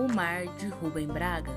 O Mar de Rubem Braga.